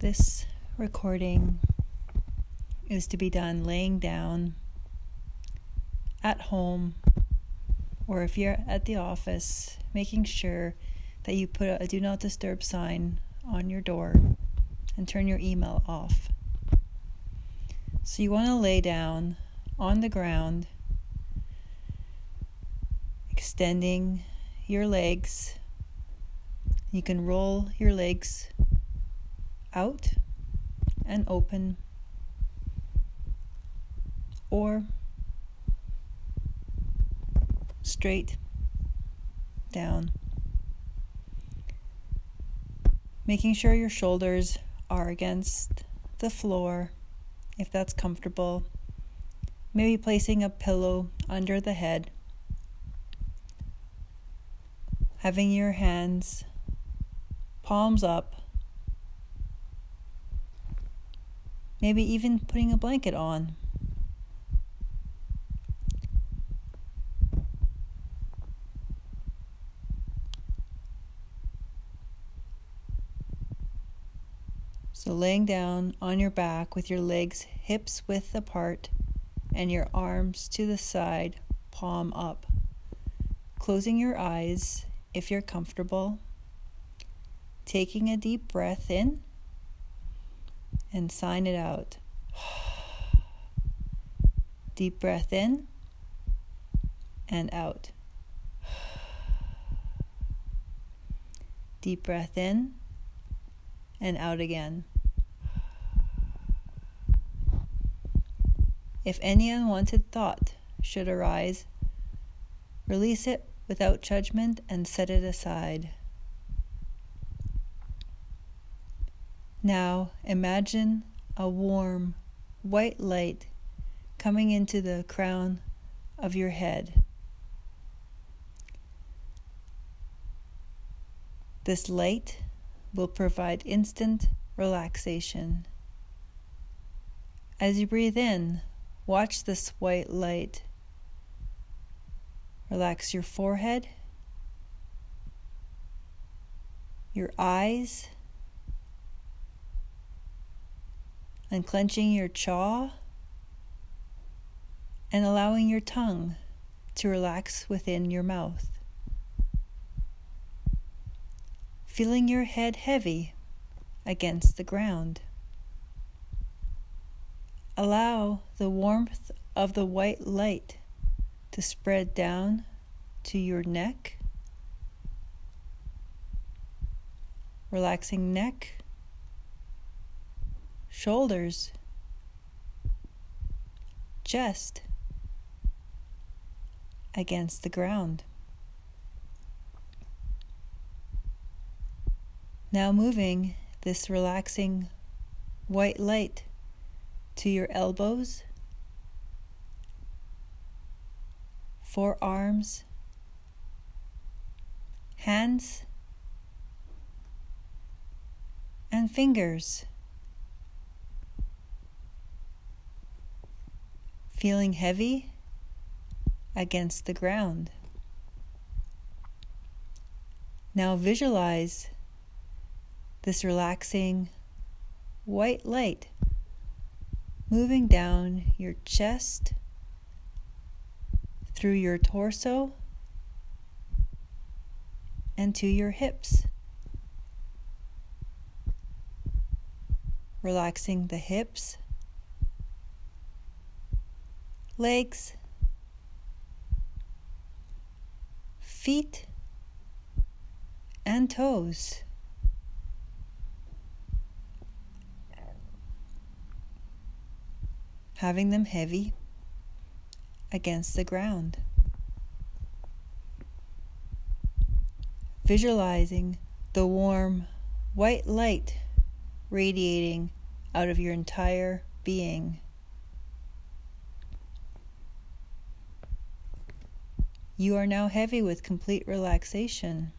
This recording is to be done laying down at home or if you're at the office, making sure that you put a do not disturb sign on your door and turn your email off. So you want to lay down on the ground, extending your legs. You can roll your legs out and open, or straight down. Making sure your shoulders are against the floor if that's comfortable. Maybe placing a pillow under the head. Having your hands palms up. Maybe even putting a blanket on. So, laying down on your back with your legs hips width apart and your arms to the side, palm up. Closing your eyes if you're comfortable. Taking a deep breath in and sign it out. Deep breath in and out. Deep breath in and out again. If any unwanted thought should arise, release it without judgment and set it aside. Now imagine a warm, white light coming into the crown of your head. This light will provide instant relaxation. As you breathe in, watch this white light. Relax your forehead, your eyes, unclenching your jaw, and allowing your tongue to relax within your mouth. feeling your head heavy against the ground. Allow the warmth of the white light to spread down to your neck, relaxing neck, shoulders, chest against the ground. Now moving this relaxing white light to your elbows, forearms, hands, and fingers. Feeling heavy against the ground. Now visualize this relaxing white light moving down your chest, through your torso, and to your hips. Relaxing the hips, legs, feet, and toes. having them heavy against the ground. Visualizing the warm white light radiating out of your entire being. You are now heavy with complete relaxation.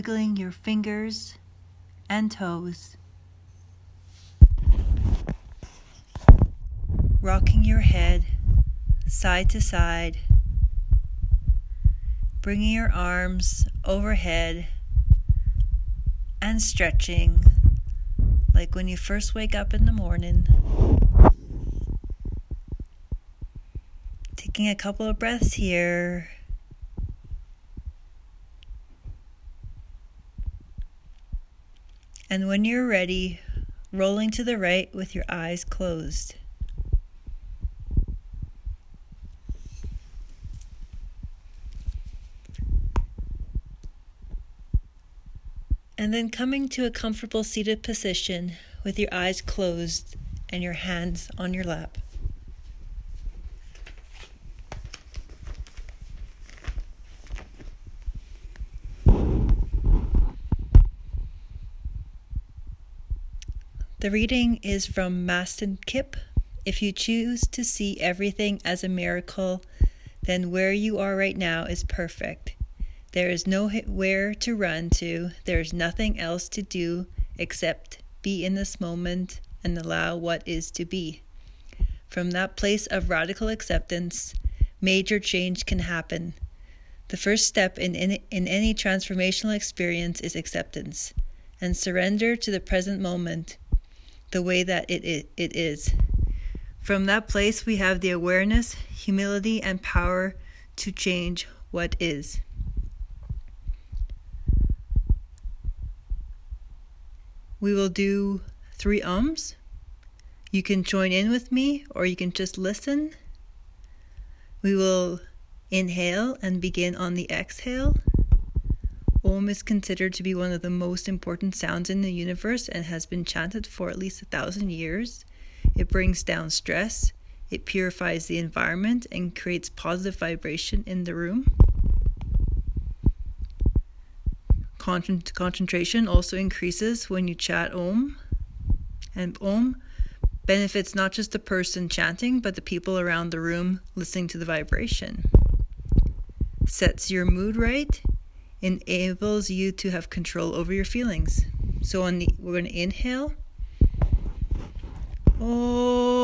Wiggling your fingers and toes, rocking your head side to side, bringing your arms overhead and stretching like when you first wake up in the morning. Taking a couple of breaths here. And when you're ready, rolling to the right with your eyes closed. And then coming to a comfortable seated position with your eyes closed and your hands on your lap. The reading is from Mastin Kipp. If you choose to see everything as a miracle, then where you are right now is perfect. There is nowhere to run to, there is nothing else to do except be in this moment and allow what is to be. From that place of radical acceptance, major change can happen. The first step in, in, in any transformational experience is acceptance and surrender to the present moment the way that it, it, it is. From that place, we have the awareness, humility, and power to change what is. We will do three Oms. You can join in with me or you can just listen. We will inhale and begin on the exhale. Om is considered to be one of the most important sounds in the universe and has been chanted for at least a thousand years. It brings down stress, it purifies the environment, and creates positive vibration in the room. concentration also increases when you chat Om. And Om benefits not just the person chanting, but the people around the room listening to the vibration. Sets your mood right enables you to have control over your feelings. So on the we're going to inhale. Oh.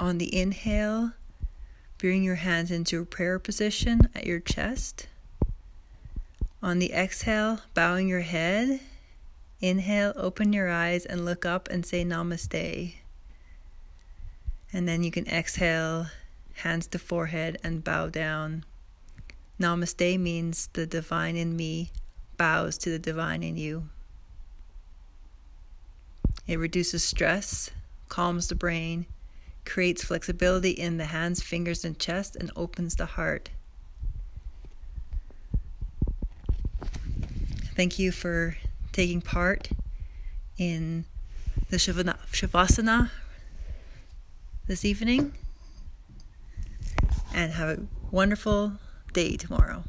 On the inhale, bring your hands into a prayer position at your chest. On the exhale, bowing your head. Inhale, open your eyes and look up and say namaste. And then you can exhale, hands to forehead and bow down. Namaste means the divine in me bows to the divine in you. It reduces stress, calms the brain, creates flexibility in the hands, fingers, and chest, and opens the heart. Thank you for taking part in the Shavasana this evening, and have a wonderful day tomorrow.